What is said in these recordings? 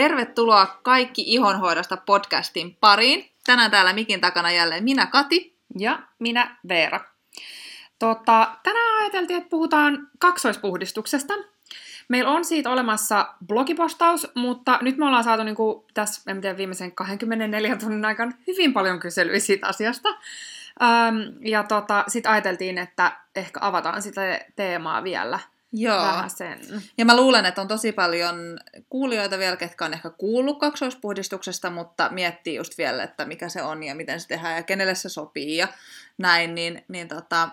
Tervetuloa kaikki ihonhoidosta podcastin pariin. Tänään täällä mikin takana jälleen minä Kati. Ja minä Veera. Tota, tänään ajateltiin, että puhutaan kaksoispuhdistuksesta. Meillä on siitä olemassa blogipostaus, mutta nyt me ollaan saatu niin kuin, tässä en tiedä, viimeisen 24 tunnin aikana hyvin paljon kyselyä siitä asiasta. Ähm, ja tota, sitten ajateltiin, että ehkä avataan sitä teemaa vielä Joo. vähän sen. Ja mä luulen, että on tosi paljon kuulijoita vielä, ketkä on ehkä kuullut kaksoispuhdistuksesta, mutta miettii just vielä, että mikä se on ja miten se tehdään ja kenelle se sopii ja näin, niin, niin, tota,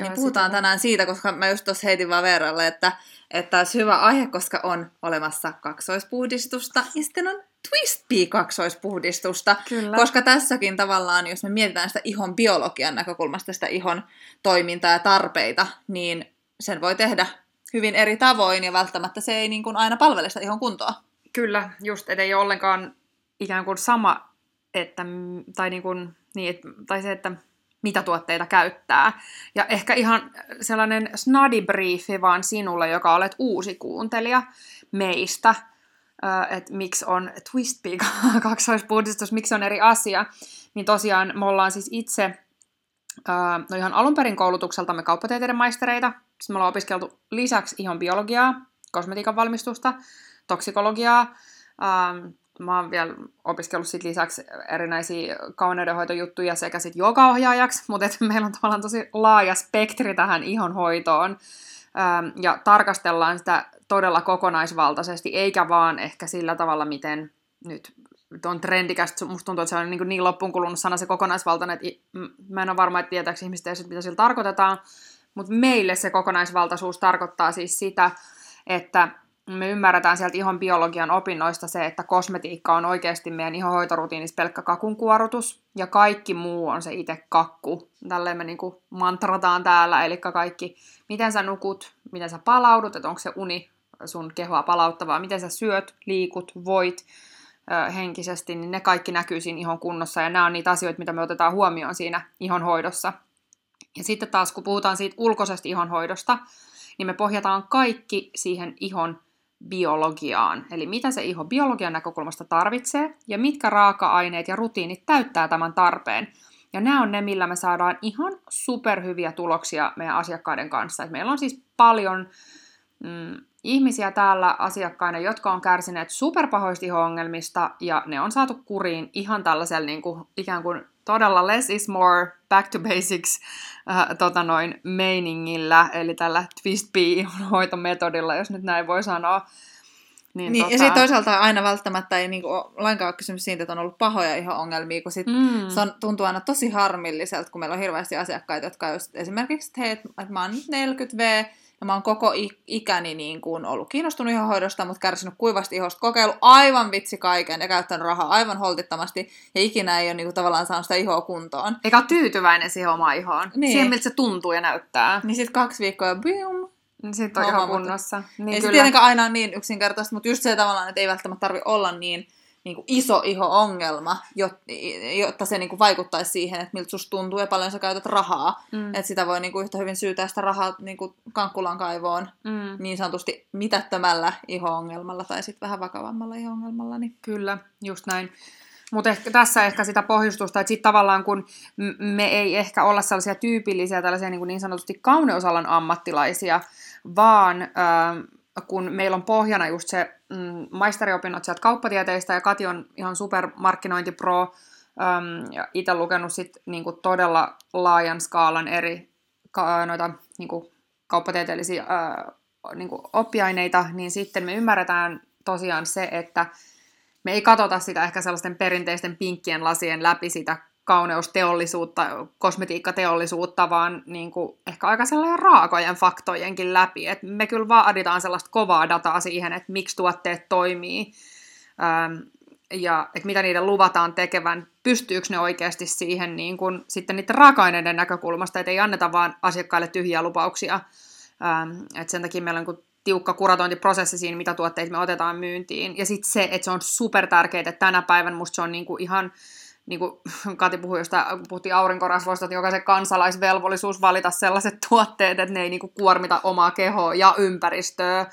niin Joo, puhutaan sitä- tänään siitä, koska mä just tuossa heitin vaan Veeralle, että, että olisi hyvä aihe, koska on olemassa kaksoispuhdistusta ja sitten on twist kaksoispuhdistusta, Kyllä. koska tässäkin tavallaan, jos me mietitään sitä ihon biologian näkökulmasta, sitä ihon toimintaa ja tarpeita, niin sen voi tehdä hyvin eri tavoin ja välttämättä se ei niin kuin aina palvele sitä ihon kuntoa. Kyllä, just, että ei ole ollenkaan ikään kuin sama, että, tai, niin kuin, niin, tai se, että mitä tuotteita käyttää. Ja ehkä ihan sellainen snadibriefi vaan sinulle, joka olet uusi kuuntelija meistä, että miksi on Twist Peak kaksoispuhdistus, miksi on eri asia. Niin tosiaan me ollaan siis itse no ihan alun perin koulutukseltamme kauppatieteiden maistereita. Sitten me ollaan opiskeltu lisäksi ihon biologiaa, kosmetiikan valmistusta, toksikologiaa. Ähm, mä oon vielä opiskellut sit lisäksi erinäisiä kauneudenhoitojuttuja sekä sit joogaohjaajaksi, mutta et meillä on tavallaan tosi laaja spektri tähän ihonhoitoon. Ähm, ja tarkastellaan sitä todella kokonaisvaltaisesti, eikä vaan ehkä sillä tavalla, miten nyt on trendikästä, musta tuntuu, että se on niin, niin loppuun kulunut sana se kokonaisvaltainen, että mä en ole varma, että tietääkö ihmiset edes, mitä sillä tarkoitetaan, mutta meille se kokonaisvaltaisuus tarkoittaa siis sitä, että me ymmärretään sieltä ihon biologian opinnoista se, että kosmetiikka on oikeasti meidän ihonhoitorutiinissa pelkkä kakunkuorutus, ja kaikki muu on se itse kakku. Tälleen me niinku mantrataan täällä, eli kaikki, miten sä nukut, miten sä palaudut, että onko se uni sun kehoa palauttavaa, miten sä syöt, liikut, voit, ö, henkisesti, niin ne kaikki näkyy siinä ihon kunnossa, ja nämä on niitä asioita, mitä me otetaan huomioon siinä ihonhoidossa. Ja sitten taas, kun puhutaan siitä ulkoisesta ihonhoidosta, niin me pohjataan kaikki siihen ihon biologiaan. Eli mitä se iho biologian näkökulmasta tarvitsee, ja mitkä raaka-aineet ja rutiinit täyttää tämän tarpeen. Ja nämä on ne, millä me saadaan ihan superhyviä tuloksia meidän asiakkaiden kanssa. Et meillä on siis paljon mm, ihmisiä täällä asiakkaina, jotka on kärsineet superpahoista iho-ongelmista, ja ne on saatu kuriin ihan tällaisella niin kuin, ikään kuin todella less is more, back to basics äh, tota noin, meiningillä, eli tällä twist hoitometodilla, jos nyt näin voi sanoa. Niin, niin, tota... Ja sitten toisaalta aina välttämättä ei niinku lainkaan ole kysymys siitä, että on ollut pahoja ihon-ongelmia, kun sit Mm. se on, tuntuu aina tosi harmilliselta, kun meillä on hirveästi asiakkaita, jotka just esimerkiksi, että hei, että mä oon nyt 40V, ja mä oon koko ikäni niin kuin ollut kiinnostunut ihonhoidosta, mutta kärsinyt kuivasta ihosta, kokeillut aivan vitsi kaiken ja käyttänyt rahaa aivan holtittomasti, ja ikinä ei ole niin kuin, tavallaan saanut sitä ihoa kuntoon. Eikä ole tyytyväinen siihen omaan ihoon. Niin. Siihen, miltä se tuntuu ja näyttää. Niin sitten kaksi viikkoa ja bium, Sitten on ihan kunnossa. Niin ei se kyllä. tietenkään aina ole niin yksinkertaista, mutta just se tavallaan, että ei välttämättä tarvi olla niin, niin kuin iso iho-ongelma, jot- jotta se niin kuin vaikuttaisi siihen, että miltä susta tuntuu ja paljon sä käytät rahaa. Mm. Että sitä voi niin kuin yhtä hyvin syytää sitä rahaa niin kuin kankkulan kaivoon Mm. niin sanotusti mitättömällä iho-ongelmalla tai sitten vähän vakavammalla iho-ongelmalla. Niin. Kyllä, just näin. Mutta ehkä, tässä ehkä sitä pohjustusta, että sitten tavallaan kun me ei ehkä olla sellaisia tyypillisiä tällaisia niin, kuin niin sanotusti kauneusalan ammattilaisia, vaan äh, kun meillä on pohjana just se mm, maisteriopinnot sieltä kauppatieteistä ja Kati on ihan supermarkkinointipro ähm, ja itse lukenut sit niin kuin todella laajan skaalan eri ka- noita niin kuin kauppatieteellisiä äh, niin kuin oppiaineita, niin sitten me ymmärretään tosiaan se, että me ei katsota sitä ehkä sellaisten perinteisten pinkkien lasien läpi sitä kauneusteollisuutta, kosmetiikkateollisuutta, vaan niin kuin ehkä aika sellainen raakojen faktojenkin läpi. Et me kyllä vaaditaan sellaista kovaa dataa siihen, että miksi tuotteet toimii ähm, ja että mitä niiden luvataan tekevän, pystyykö ne oikeasti siihen niin kuin, sitten niiden raaka-aineiden näkökulmasta, että ei anneta vaan asiakkaille tyhjiä lupauksia. Ähm, että sen takia meillä on niin kuin tiukka kuratointiprosessi siinä, mitä tuotteita me otetaan myyntiin. Ja sitten se, että se on super tärkeää, että tänä päivänä musta se on niinku ihan, niin kuin Kati puhui jostain, kun puhuttiin aurinkorasvoista, että jokaisen kansalaisvelvollisuus valita sellaiset tuotteet, että ne ei niinku kuormita omaa kehoa ja ympäristöä.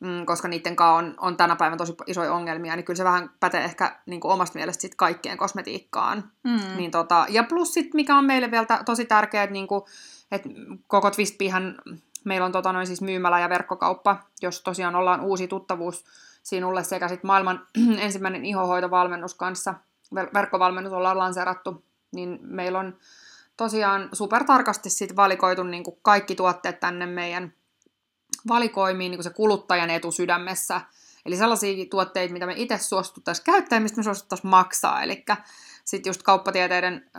mm, koska niiden kanssa on, on tänä päivänä tosi isoja ongelmia, niin kyllä se vähän pätee ehkä niin kuin omasta mielestä sit kaikkeen kosmetiikkaan. Mm. Niin tota, ja plus sit, mikä on meille vielä tosi tärkeää, että, niinku, että koko Twistpihän meillä on tota noin siis myymälä ja verkkokauppa, jos tosiaan ollaan uusi tuttavuus sinulle sekä sit maailman ensimmäinen ihohoitovalmennus kanssa, verkkovalmennus ollaan lanseerattu, niin meillä on tosiaan supertarkasti sit valikoitu niinku kaikki tuotteet tänne meidän valikoimiin niin kuin se kuluttajan etu sydämessä. Eli sellaisia tuotteita, mitä me itse suostuttaisiin käyttää, mistä me suostuttaisiin maksaa. Eli sitten just kauppatieteiden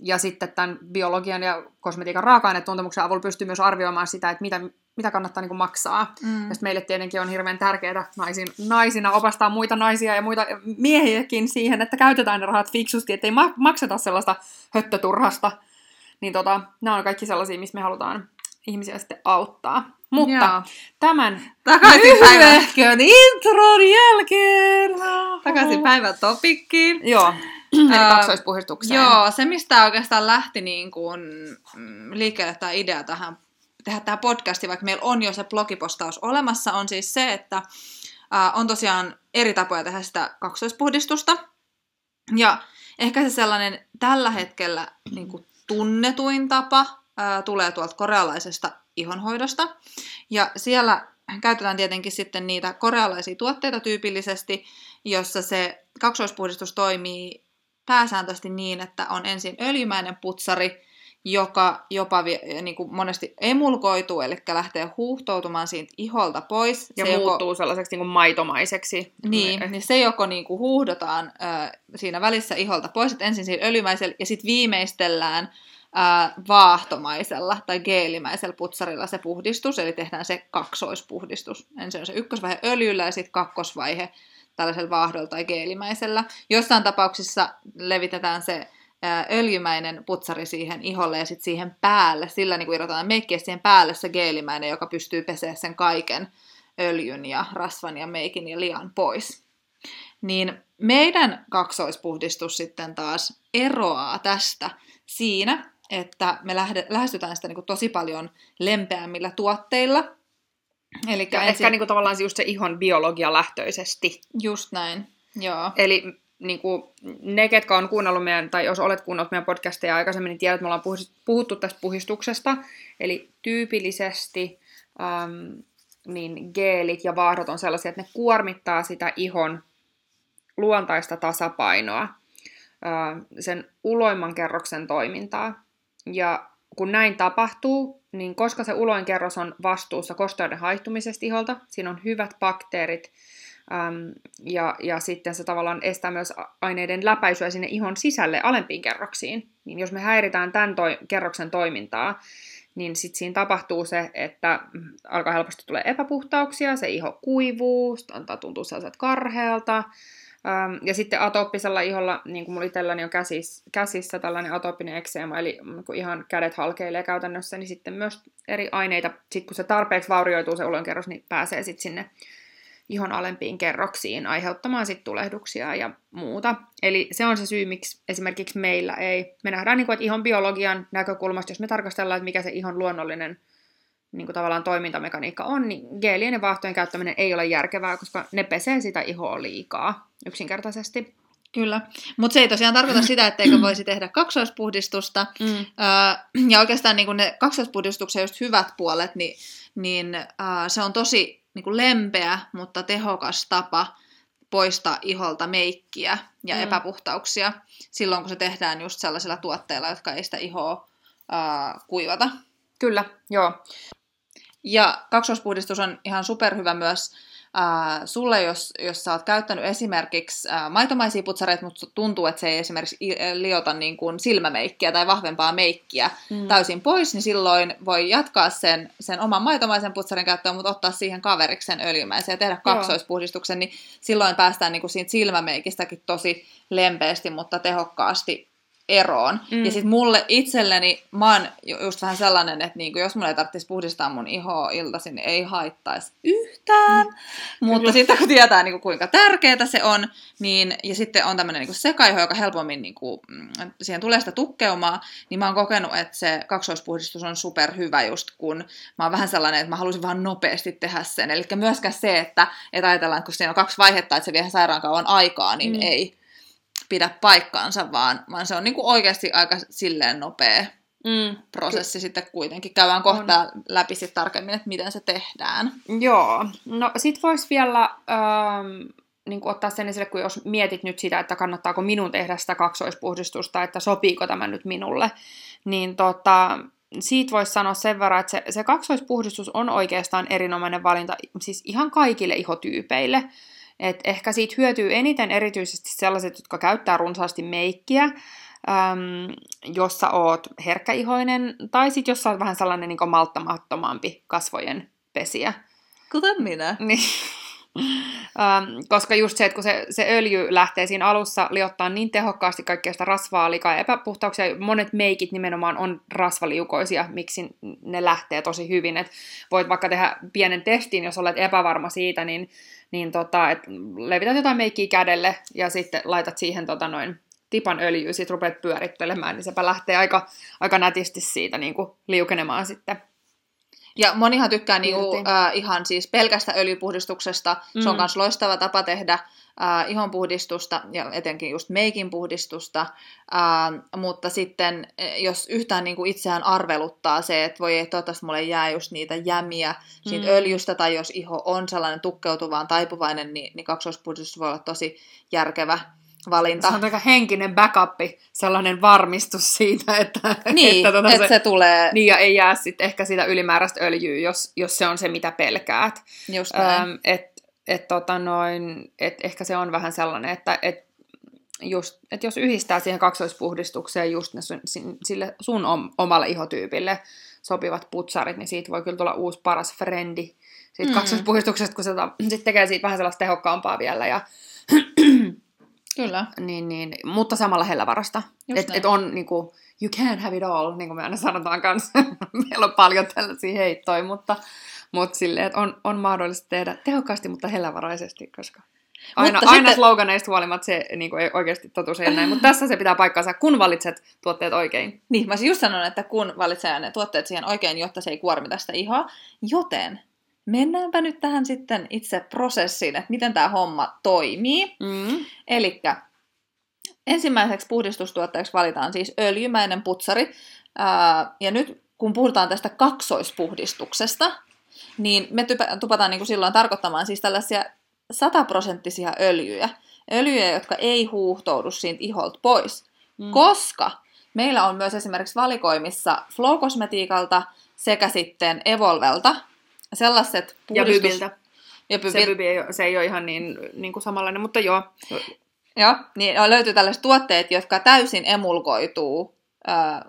ja sitten tämän biologian ja kosmetiikan raaka-ainetuntemuksen avulla pystyy myös arvioimaan sitä, että mitä, mitä kannattaa niin kuin maksaa. Mm. Ja meille tietenkin on hirveän tärkeää naisin, naisina opastaa muita naisia ja muita miehiäkin siihen, että käytetään ne rahat fiksusti, ettei ma- makseta sellaista höttöturhasta. Niin tota, nämä on kaikki sellaisia, missä me halutaan ihmisiä sitten auttaa. Mutta Joo. tämän Takaisin päivän, lyhyehkön intron jälkeen. takaisin päivän topikkiin. Joo, eli kaksoispuhdistukseen. Joo, se mistä oikeastaan lähti niin kuin, mm, liikkeelle tämä idea tähän, tehdä tämä podcasti, vaikka meillä on jo se blogipostaus olemassa, on siis se, että ää, on tosiaan eri tapoja tehdä sitä kaksoispuhdistusta. Ja ehkä se sellainen tällä hetkellä niin kuin tunnetuin tapa ää, tulee tuolta korealaisesta ihonhoidosta. Ja siellä käytetään tietenkin sitten niitä korealaisia tuotteita tyypillisesti, jossa se kaksoispuhdistus toimii pääsääntöisesti niin, että on ensin öljymäinen putsari, joka jopa vie, niin kuin monesti emulkoituu, eli lähtee huuhtoutumaan siitä iholta pois. Ja se muuttuu sellaiseksi niin kuin maitomaiseksi. niin, niin se joko niin kuin huuhdotaan ö, siinä välissä iholta pois, että ensin siinä öljymäisellä ja sitten viimeistellään vaahtomaisella tai geelimäisellä putsarilla se puhdistus, eli tehdään se kaksoispuhdistus. Ensin on se ykkösvaihe öljyllä ja sitten kakkosvaihe tällaisella vaahdolla tai geelimäisellä. Jossain tapauksissa levitetään se öljymäinen putsari siihen iholle ja sitten siihen päälle, sillä niin kuin irrotetaan meikkiä siihen päälle se geelimäinen, joka pystyy pesemään sen kaiken öljyn ja rasvan ja meikin ja lian pois. Niin meidän kaksoispuhdistus sitten taas eroaa tästä siinä, että me lähde, lähestytään sitä niin kuin tosi paljon lempeämmillä tuotteilla. Eli Ja ehkä niin kuin tavallaan just se ihon biologia lähtöisesti. just näin, joo. Eli niin kuin, ne, ketkä on kuunnellut meidän, tai jos olet kuunnellut meidän podcasteja aikaisemmin, niin tiedät, että me ollaan puhuttu tästä puhistuksesta. Eli tyypillisesti äm, niin geelit ja vaahdot on sellaisia, että ne kuormittaa sitä ihon luontaista tasapainoa, ää, sen uloimman kerroksen toimintaa. Ja kun näin tapahtuu, niin koska se uloin kerros on vastuussa kosteuden haihtumisesta iholta, siinä on hyvät bakteerit, äm, ja, ja sitten se tavallaan estää myös aineiden läpäisyä sinne ihon sisälle alempiin kerroksiin. Niin jos me häiritään tämän toi, kerroksen toimintaa, niin sitten siinä tapahtuu se, että mm, alkaa helposti tulee epäpuhtauksia, se iho kuivuu, tuntua sellaiselta karhealta. Ja sitten atooppisella iholla, niin kuin mulla itselläni on käsissä, käsissä tällainen atooppinen ekseema, eli mm, kun ihan kädet halkeilee käytännössä, niin sitten myös eri aineita, sit kun se tarpeeksi vaurioituu se uloinkerros, niin pääsee sitten sinne ihon alempiin kerroksiin aiheuttamaan sitten tulehduksia ja muuta. Eli se on se syy, miksi esimerkiksi meillä ei. Me nähdään, niin kuin, että ihon biologian näkökulmasta, jos me tarkastellaan, että mikä se ihon luonnollinen niin kuin tavallaan toimintamekaniikka on, niin geelien ja vaahtojen käyttäminen ei ole järkevää, koska ne pesee sitä ihoa liikaa yksinkertaisesti. Kyllä, mutta se ei tosiaan tarkoita sitä, etteikö voisi tehdä kaksoispuhdistusta. Mm. Öö, ja oikeastaan niin ne kaksoispuhdistuksen just hyvät puolet, niin, niin öö, se on tosi niin kuin lempeä, mutta tehokas tapa poistaa iholta meikkiä ja Mm. epäpuhtauksia silloin, kun se tehdään just sellaisilla tuotteilla, jotka ei sitä ihoa öö, kuivata. Kyllä, joo. Ja kaksoispuhdistus on ihan superhyvä myös äh, sulle, jos, jos sä oot käyttänyt esimerkiksi äh, maitomaisia putsareita, mutta tuntuu, että se ei esimerkiksi i- liota niin kuin silmämeikkiä tai vahvempaa meikkiä Mm. täysin pois, niin silloin voi jatkaa sen, sen oman maitomaisen putsarin käyttöön, mutta ottaa siihen kaveriksi sen öljymäisen ja tehdä Joo. kaksoispuhdistuksen, niin silloin päästään niin kuin siitä silmämeikistäkin tosi lempeästi, mutta tehokkaasti eroon. Mm. Ja sitten mulle itselleni, mä oon ju- just vähän sellainen, että niinku, jos mulla ei tarvitsisi puhdistaa mun ihoa iltaisin, niin ei haittaisi yhtään. Mm. Mutta Kyllä. sitten kun tietää niinku, kuinka tärkeää se on, niin, ja sitten on tämmöinen niinku sekaiho, joka helpommin niinku, mm, siihen tulee sitä tukkeumaa, niin mä oon kokenut, että se kaksoispuhdistus on superhyvä just kun mä oon vähän sellainen, että mä haluaisin vaan nopeasti tehdä sen. Eli myöskään se, että, että ajatellaan, että kun siinä on kaksi vaihetta, että se vie sairaan kauan aikaa, niin mm. ei pidä paikkaansa, vaan, vaan se on niinku oikeasti aika silleen nopea Mm. prosessi sitten kuitenkin. Käydään kohta läpi sitten tarkemmin, että miten se tehdään. Joo. No sit vois vielä ähm, niin ottaa sen esille, kun jos mietit nyt sitä, että kannattaako minun tehdä sitä kaksoispuhdistusta, että sopiiko tämä nyt minulle, niin tota, siitä voisi sanoa sen verran, että se, se kaksoispuhdistus on oikeastaan erinomainen valinta siis ihan kaikille ihotyypeille. Et ehkä siitä hyötyy eniten erityisesti sellaiset, jotka käyttää runsaasti meikkiä, äm, jos sä oot herkkäihoinen, tai sitten jos sä oot vähän sellainen niin malttamattomampi kasvojen pesiä. Kuten minä. Niin. Ähm, koska just se, että kun se, se öljy lähtee siinä alussa liottaa niin tehokkaasti kaikkea sitä rasvaa, likaa ja epäpuhtauksia, monet meikit nimenomaan on rasvaliukoisia, miksi ne lähtee tosi hyvin. Et voit vaikka tehdä pienen testin, jos olet epävarma siitä, niin, niin tota, et levität jotain meikkiä kädelle ja sitten laitat siihen tota noin tipan öljyä, sit rupeat pyörittelemään, niin sepä lähtee aika, aika nätisti siitä niin kuin liukenemaan sitten. Ja monihan tykkää niinku, äh, ihan siis pelkästä öljypuhdistuksesta. Mm. Se on Mm. myös loistava tapa tehdä äh, ihonpuhdistusta ja etenkin just meikin puhdistusta. Äh, mutta sitten eh, jos yhtään niinku itseään arveluttaa se, että voi ei, toivottavasti mulle jää just niitä jämiä siitä Mm. öljystä, tai jos iho on sellainen tukkeutuvaan taipuvainen, niin, niin kaksoispuhdistus voi olla tosi järkevä valinta. Se on aika henkinen backup, sellainen varmistus siitä, että, Niin, että, tota että se tulee niin ja ei jää sit ehkä sitä ylimääräistä öljyä, jos, jos se on se, mitä pelkäät. just näin. Öm, et, et, tota noin, et ehkä se on vähän sellainen, että et, just, et jos yhdistää siihen kaksoispuhdistukseen just ne sun, sille sun om, omalle ihotyypille sopivat putsarit, niin siitä voi kyllä tulla uusi paras frendi siitä Mm. kaksoispuhdistuksesta, kun se ta- sit tekee siitä vähän sellaista tehokkaampaa vielä ja Kyllä. niin, niin, mutta samalla hellävarasta. Just Et, näin. et on niinku, you can't have it all, niin kuin me aina sanotaan kanssa. Meillä on paljon tällaisia heittoja, mutta, mutta silleen, että on, on mahdollista tehdä tehokkaasti, mutta hellävaraisesti, koska aina, Mutta aina sitten- sloganeista huolimatta se niin kuin ei oikeasti totuus ei näin. Mutta tässä se pitää paikkansa, kun valitset tuotteet oikein. Niin, mä olisin just sanonut, että kun valitsee ne tuotteet siihen oikein, jotta se ei kuormita sitä ihoa. Joten mennäänpä nyt tähän sitten itse prosessiin, että miten tämä homma toimii. Mm. Eli ensimmäiseksi puhdistustuotteeksi valitaan siis öljymäinen putsari. Ää, ja nyt kun puhutaan tästä kaksoispuhdistuksesta, niin me typä- tupataan niin kuin silloin tarkoittamaan siis tällaisia sataprosenttisia öljyjä. Öljyjä, jotka ei huuhtoudu siitä iholta pois. Mm. Koska meillä on myös esimerkiksi valikoimissa Flow Cosmetiikalta sekä sitten Evolvelta sellaiset Ja puhdistus... Bybiltä. Ja Se, ei, ole- se ei ole ihan niin, niin kuin samanlainen, mutta joo. Joo, niin löytyy tällaiset tuotteet, jotka täysin emulkoituu,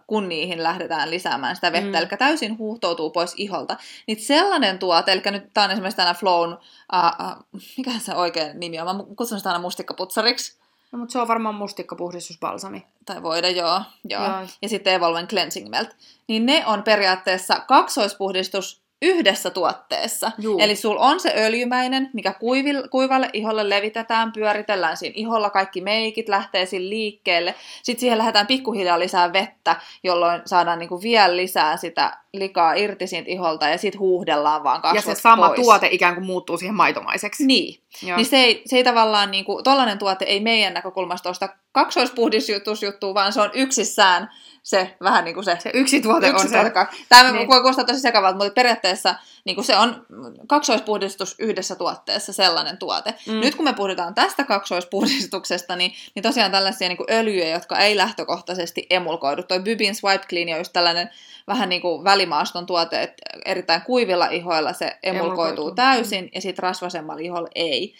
kun niihin lähdetään lisäämään sitä vettä, Mm. eli täysin huuhtoutuu pois iholta. Niin sellainen tuote, eli nyt tämä on esimerkiksi tänä Flown, ää, ää, mikä se oikein nimi on, mä kutsun sitä aina mustikkaputsariksi, No, mutta se on varmaan mustikkapuhdistusbalsami. tai voida, joo, joo. Joo. ja sitten Evolven Cleansing Melt. Niin ne on periaatteessa kaksoispuhdistus yhdessä tuotteessa. Juu. Eli sul on se öljymäinen, mikä kuivil, kuivalle iholle levitetään, pyöritellään siinä iholla, kaikki meikit lähtee siinä liikkeelle. Sitten siihen lähdetään pikkuhiljaa lisää vettä, jolloin saadaan niinku vielä lisää sitä likaa irti siitä iholta ja sitten huuhdellaan vaan Ja kasvot se sama pois. tuote ikään kuin muuttuu siihen maitomaiseksi. Niin. Joo. Niin se ei, se ei tavallaan, niin kuin, tollainen tuote ei meidän näkökulmasta osta kaksoispuhdistusjuttua, vaan se on yksissään se vähän niin kuin se Se yksi tuote yksi on se. tuote. ka- Tämä Niin. voi kuulostaa tosi sekavalta, mutta periaatteessa niin kuin se on kaksoispuhdistus yhdessä tuotteessa sellainen tuote. Mm. Mm. Nyt kun me puhutaan tästä kaksoispuhdistuksesta, niin, niin tosiaan tällaisia niin kuin öljyjä, jotka ei lähtökohtaisesti emulkoidu. Toi Bybin Swipe Clean on just tällainen vähän niin kuin välimaaston tuote, että erittäin kuivilla ihoilla se emulkoituu, Emulkoituu. täysin ja sitten rasvasemmalla iholla ei.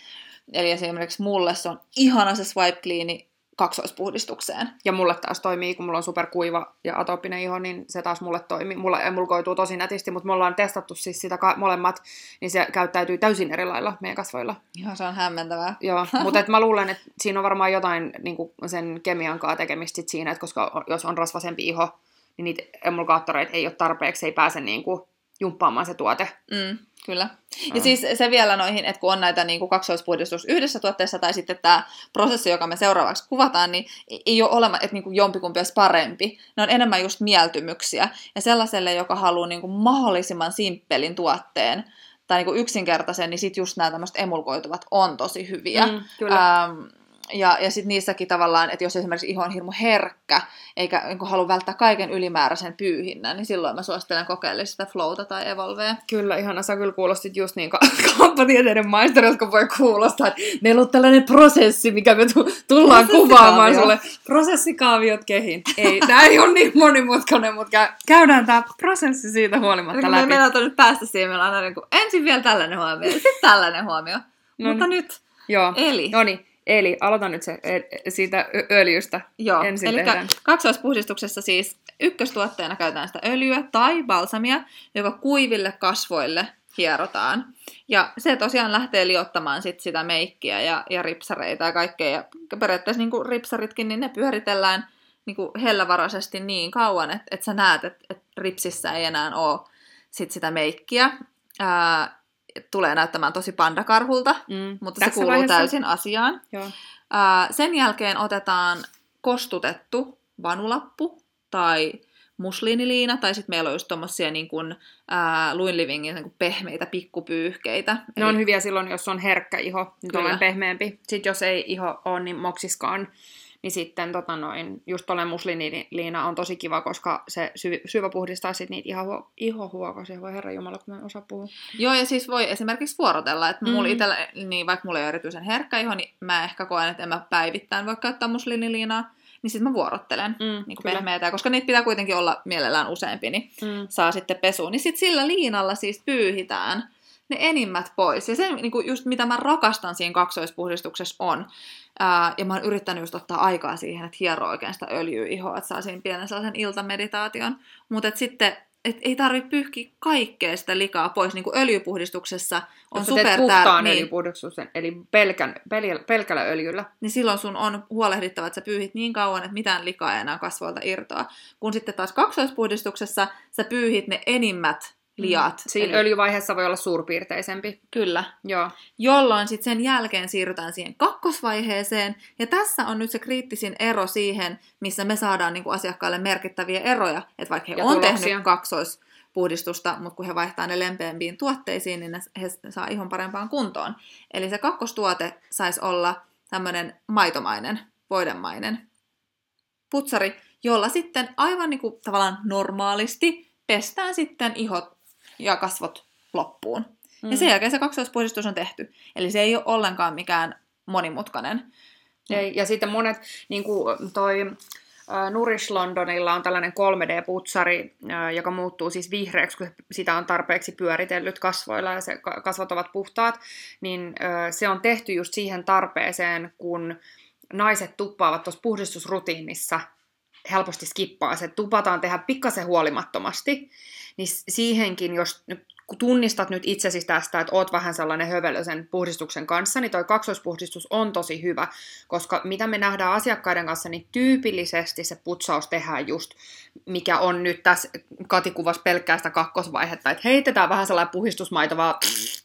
Eli esimerkiksi mulle se on ihana se Swipe Clean, kaksoispuhdistukseen. Ja mulle taas toimii, kun mulla on superkuiva ja atooppinen iho, niin se taas mulle toimii. Mulla emulkoituu tosi nätisti, mutta me ollaan testattu siis sitä ka- molemmat, niin se käyttäytyy täysin eri lailla meidän kasvoilla. Joo, se on hämmentävää. Joo, mutta et mä luulen, että siinä on varmaan jotain niin kuin sen kemian kanssa tekemistä sit siinä, että koska jos on rasvasempi iho, niin niitä emulkaattoreita ei ole tarpeeksi, ei pääse niin kuin jumppaamaan se tuote. Mm, kyllä. Ja Mm. siis se vielä noihin, että kun on näitä niin kuin kaksoispuhdistus yhdessä tuotteessa tai sitten tämä prosessi, joka me seuraavaksi kuvataan, niin ei ole olema, että niin kuin jompikumpi olisi parempi. Ne on enemmän just mieltymyksiä. Ja sellaiselle, joka haluaa niin kuin mahdollisimman simppelin tuotteen tai niin kuin yksinkertaisen, niin sitten just nämä tämmöiset emulkoituvat on tosi hyviä. Mm, kyllä. Ähm, ja, ja sitten niissäkin tavallaan, että jos esimerkiksi iho on hirmu herkkä, eikä niin halua välttää kaiken ylimääräisen pyyhinnän, niin silloin mä suosittelen kokeilla sitä Flowta tai Evolvea. Kyllä, ihana. Sä kyllä kuulostit just niin ka- kauppatieteiden maisteri, jotka voi kuulostaa, että meillä on tällainen prosessi, mikä me tu- tullaan kuvaamaan sulle. Prosessikaaviot kehin. Ei, tää ei ole niin monimutkainen, mutta kä- käydään tämä prosessi siitä huolimatta me läpi. meillä on nyt päästä siihen, meillä on aina niin kuin, ensin vielä tällainen huomio, sitten tällainen huomio. No Mutta niin. nyt, Joo. eli, No niin, eli aloitan nyt se e- siitä ö- öljystä. joo, ensin eli tehdään. kaksoispuhdistuksessa siis ykköstuotteena käytetään sitä öljyä tai balsamia, joka kuiville kasvoille hierotaan. Ja se tosiaan lähtee liottamaan sit sitä meikkiä ja, ja ripsareita ja kaikkea. Ja periaatteessa niin kuin ripsaritkin, niin ne pyöritellään niin kuin hellävaraisesti niin kauan, että, että sä näet, että, että ripsissä ei enää ole sit sitä meikkiä. Ää, tulee näyttämään tosi pandakarhulta, Mm. mutta Tässä se kuuluu vaiheessa- täysin asiaan. Joo. Ää, sen jälkeen otetaan kostutettu vanulappu tai musliiniliina, tai sitten meillä on just tommosia niin kuin, ää, Luin Livingin niin kuin pehmeitä pikkupyyhkeitä. Ne on hyviä silloin, jos on herkkä iho, niin pehmeämpi. Sitten jos ei iho ole niin moksiskaan, niin sitten tota noin, just tolle musliniliina on tosi kiva, koska se sy- syvä puhdistaa sit niitä iho, ihohuokosia. Voi herra jumala, kun mä en osaa puhua. Joo, ja siis voi esimerkiksi vuorotella, että mulla Mm. itellä, niin vaikka mulla ei ole erityisen herkkä iho, niin mä ehkä koen, että en mä päivittäin voi käyttää musliiniliinaa, niin sitten mä vuorottelen Mm, niin pehmeitä, koska niitä pitää kuitenkin olla mielellään useampi, niin Mm. saa sitten pesuun. Niin sitten sillä liinalla siis pyyhitään ne enimmät pois. Ja se, niin kuin just mitä mä rakastan siinä kaksoispuhdistuksessa on, ää, ja mä oon yrittänyt just ottaa aikaa siihen, että hieroo oikein sitä öljyä ihoa, että saa siinä pienen sellaisen iltameditaation. Mutta sitten et ei tarvitse pyyhkiä kaikkea sitä likaa pois, niin kuin öljypuhdistuksessa on Jos super puhtaan niin, öljypuhdistuksen, eli pelkän, pel, pelkällä öljyllä. niin silloin sun on huolehdittava, että sä pyyhit niin kauan, että mitään likaa ei enää kasvoilta irtoa. Kun sitten taas kaksoispuhdistuksessa sä pyyhit ne enimmät liat. Mm. Siinä Eli- öljyvaiheessa voi olla suurpiirteisempi. Kyllä. Joo. Jolloin sitten sen jälkeen siirrytään siihen kakkosvaiheeseen. Ja tässä on nyt se kriittisin ero siihen, missä me saadaan niinku asiakkaille merkittäviä eroja. Että vaikka he Ja on tuloksia. tehnyt kaksoispuhdistusta, mutta kun he vaihtaa ne lempeämpiin tuotteisiin, niin ne, he saa ihon parempaan kuntoon. Eli se kakkostuote saisi olla tämmöinen maitomainen, voidemainen putsari, jolla sitten aivan niin kuin tavallaan normaalisti pestään sitten ihot ja kasvot loppuun. Mm. Ja sen jälkeen se kaksoispuhdistus on tehty. Eli se ei ole ollenkaan mikään monimutkainen. Ei, ja sitten monet, niin kuin toi äh, Nourish Londonilla on tällainen 3D-putsari, äh, joka muuttuu siis vihreäksi, kun sitä on tarpeeksi pyöritellyt kasvoilla ja se ka- kasvot ovat puhtaat, niin äh, se on tehty just siihen tarpeeseen, kun naiset tuppaavat tuossa puhdistusrutiinissa helposti skippaa se, tupataan tehdä pikkasen huolimattomasti, niin siihenkin, jos nyt kun tunnistat nyt itsesi tästä, että oot vähän sellainen hövelö sen puhdistuksen kanssa, niin toi kaksoispuhdistus on tosi hyvä, koska mitä me nähdään asiakkaiden kanssa, niin tyypillisesti se putsaus tehdään just, mikä on nyt tässä katikuvassa pelkkää sitä kakkosvaihetta, että heitetään vähän sellainen puhdistusmaito vaan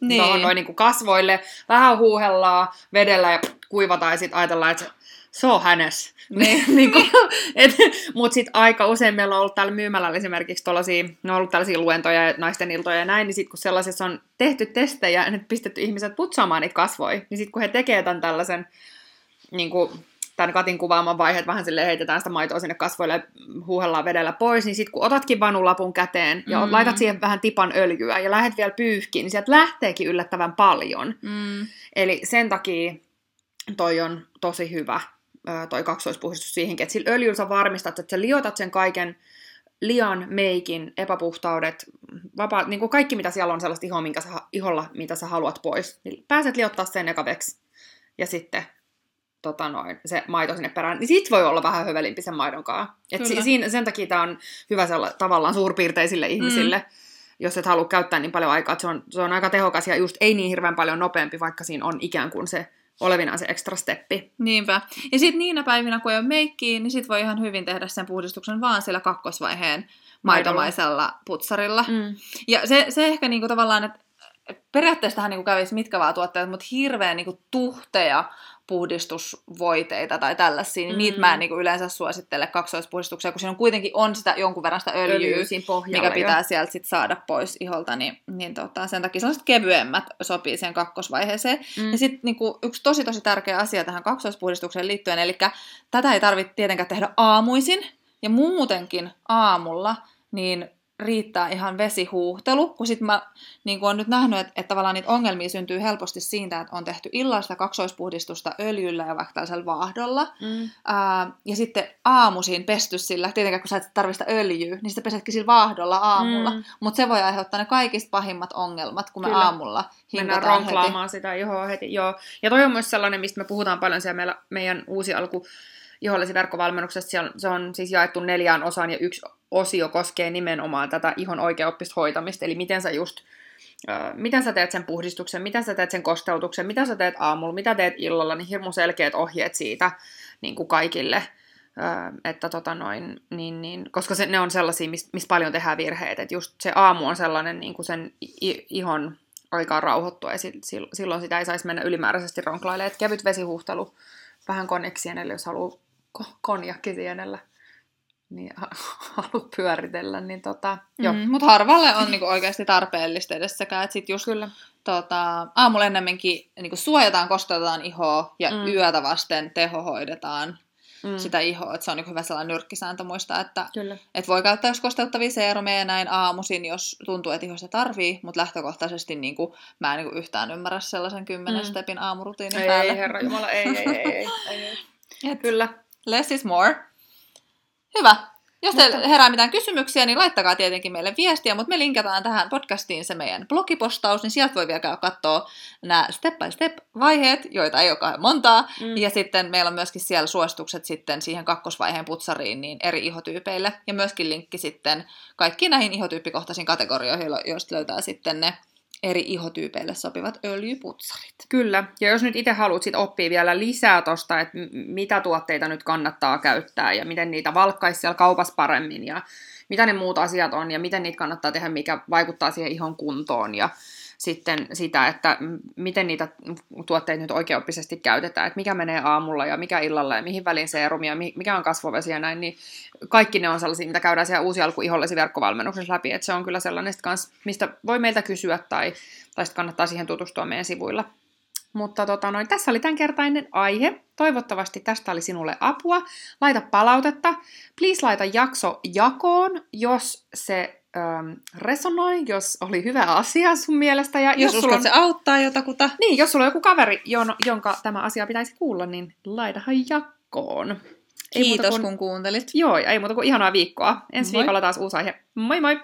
niin. noin niin kuin kasvoille, vähän huuhellaan vedellä ja kuivataan ja sitten ajatellaan, että se, on hänes. Niin. niin kuin, et, Mutta sitten aika usein meillä on ollut täällä myymällä esimerkiksi tollasia, ne on ollut tällaisia luentoja ja naisten iltoja ja näin, niin sitten kun sellaisessa on tehty testejä ja nyt pistetty ihmiset putsaamaan niitä kasvoja, niin sitten kun he tekee tämän tällaisen niin kuin, tämän Katin kuvaaman vaiheet, vähän sille heitetään sitä maitoa sinne kasvoille ja huuhellaan vedellä pois, niin sitten kun otatkin vanulapun käteen ja Mm. laitat siihen vähän tipan öljyä ja lähdet vielä pyyhkiin, niin sieltä lähteekin yllättävän paljon. Mm. Eli sen takia toi on tosi hyvä, toi kaksoispuhdistus siihenkin, että sillä öljyllä sä varmistat, että sä liotat sen kaiken lian, meikin, epäpuhtaudet, vapaa, niin kuin kaikki mitä siellä on sellaista ihoa, minkä sä, iholla, mitä sä haluat pois, niin pääset liottaa sen ekaveksi. Ja sitten tota noin, se maito sinne perään, niin sit voi olla vähän hövelimpi sen maidonkaan. Et si- siinä, sen takia tämä on hyvä sella, tavallaan suurpiirteisille ihmisille, mm. jos et halua käyttää niin paljon aikaa, että se on, se on aika tehokas ja just ei niin hirveän paljon nopeampi, vaikka siinä on ikään kuin se olevinaan se ekstra steppi. Niinpä. Ja sitten niinä päivinä, kun ei ole meikkiä, niin sit voi ihan hyvin tehdä sen puhdistuksen vaan sillä kakkosvaiheen maitomaisella putsarilla. Mm. Ja se, se ehkä niinku tavallaan, että periaatteessa tähän niinku kävisi mitkä vaan tuotteet, mutta hirveän niinku tuhteja puhdistusvoiteita tai tällaisia, niin mm. niitä mä en niin kuin yleensä suosittele kaksoispuhdistuksia, kun siinä on kuitenkin on sitä jonkun verran sitä öljyä, Öljyä mikä pitää jo. sieltä sit saada pois iholta, niin, niin tota, sen takia sellaiset kevyemmät sopii sen kakkosvaiheeseen. Mm. Ja sitten niin yksi tosi tosi tärkeä asia tähän kaksoispuhdistukseen liittyen, eli tätä ei tarvitse tietenkään tehdä aamuisin, ja muutenkin aamulla, niin riittää ihan vesihuuhtelu, kun sit mä niin kun on nyt nähnyt, että, että tavallaan niitä ongelmia syntyy helposti siitä, että on tehty illasta kaksoispuhdistusta öljyllä ja vaikka tällaisella vaahdolla, mm. ää, ja sitten aamuisin pesty sillä, tietenkään kun sä et tarvista öljyä, niin sitten pesetkin sillä vaahdolla aamulla, mm. mutta se voi aiheuttaa ne kaikista pahimmat ongelmat, kun me Kyllä. aamulla Mennään ronklaamaan heti. sitä ihoa heti, joo. Ja toi on myös sellainen, mistä me puhutaan paljon siellä meillä, meidän uusi alku ihollisen verkkovalmennuksessa. Se on, se on siis jaettu neljään osaan ja yksi osio koskee nimenomaan tätä ihon oikeaoppista hoitamista, eli miten sä just miten sä teet sen puhdistuksen, miten sä teet sen kosteutuksen, mitä sä teet aamulla, mitä teet illalla, niin hirmu selkeät ohjeet siitä niin kuin kaikille. Että tota noin, niin, niin, koska se, ne on sellaisia, mistä mis paljon tehdään virheitä. että just se aamu on sellainen niin kuin sen ihon aikaan rauhoittua, ja silloin sitä ei saisi mennä ylimääräisesti ronklailemaan. Että kevyt vesihuhtelu, vähän koneksienelle, jos haluaa konjakkisienellä niin halu pyöritellä, niin tota, joo. Mm, mutta harvalle on niinku oikeasti tarpeellista edessäkään, että sit just Kyllä. Tota, aamulla ennemminkin niinku suojataan, kostetaan ihoa ja mm. yötä vasten tehohoidetaan mm. sitä ihoa, että se on niinku hyvä sellainen nyrkkisääntö muistaa, että Kyllä. et voi käyttää jos kosteuttavia seerumeja näin aamuisin, jos tuntuu, että iho se tarvii, mutta lähtökohtaisesti niinku, mä en niinku yhtään ymmärrä sellaisen kymmenen mm. stepin aamurutiinin ei, päälle. Ei, herra Jumala, ei, ei, ei, ei, ei, ei. Et, Kyllä. Less is more. Hyvä. Jos teillä herää mitään kysymyksiä, niin laittakaa tietenkin meille viestiä, mutta me linkataan tähän podcastiin se meidän blogipostaus, niin sieltä voi vielä käydä katsoa nämä step by step vaiheet, joita ei ole montaa, mm. ja sitten meillä on myöskin siellä suositukset sitten siihen kakkosvaiheen putsariin niin eri ihotyypeille, ja myöskin linkki sitten kaikkiin näihin ihotyyppikohtaisiin kategorioihin, joista löytää sitten ne eri ihotyypeille sopivat öljyputsarit. Kyllä, ja jos nyt itse haluat sit oppia vielä lisää tuosta, että mitä tuotteita nyt kannattaa käyttää ja miten niitä valkkaisi siellä kaupassa paremmin ja mitä ne muut asiat on ja miten niitä kannattaa tehdä, mikä vaikuttaa siihen ihon kuntoon ja sitten sitä, että miten niitä tuotteita nyt oikeoppisesti käytetään, että mikä menee aamulla ja mikä illalla ja mihin väliin seerumia, mikä on kasvovesi ja näin, niin kaikki ne on sellaisia, mitä käydään siellä uusi alku ihollesi verkkovalmennuksessa läpi, että se on kyllä sellainen, kans, mistä voi meiltä kysyä tai, tai sitten kannattaa siihen tutustua meidän sivuilla. Mutta tota, noin, tässä oli tämänkertainen aihe. Toivottavasti tästä oli sinulle apua. Laita palautetta. Please laita jakso jakoon, jos se ähm, resonoi, jos oli hyvä asia sun mielestä. Ja jos, jos uskot, on... se auttaa jotakuta. Niin, jos sulla on joku kaveri, jon, jonka tämä asia pitäisi kuulla, niin laitahan jakkoon. Ei Kiitos kun... kun kuuntelit. Joo, ei muuta kuin ihanaa viikkoa. Ensi moi. viikolla taas uusi aihe. Moi moi!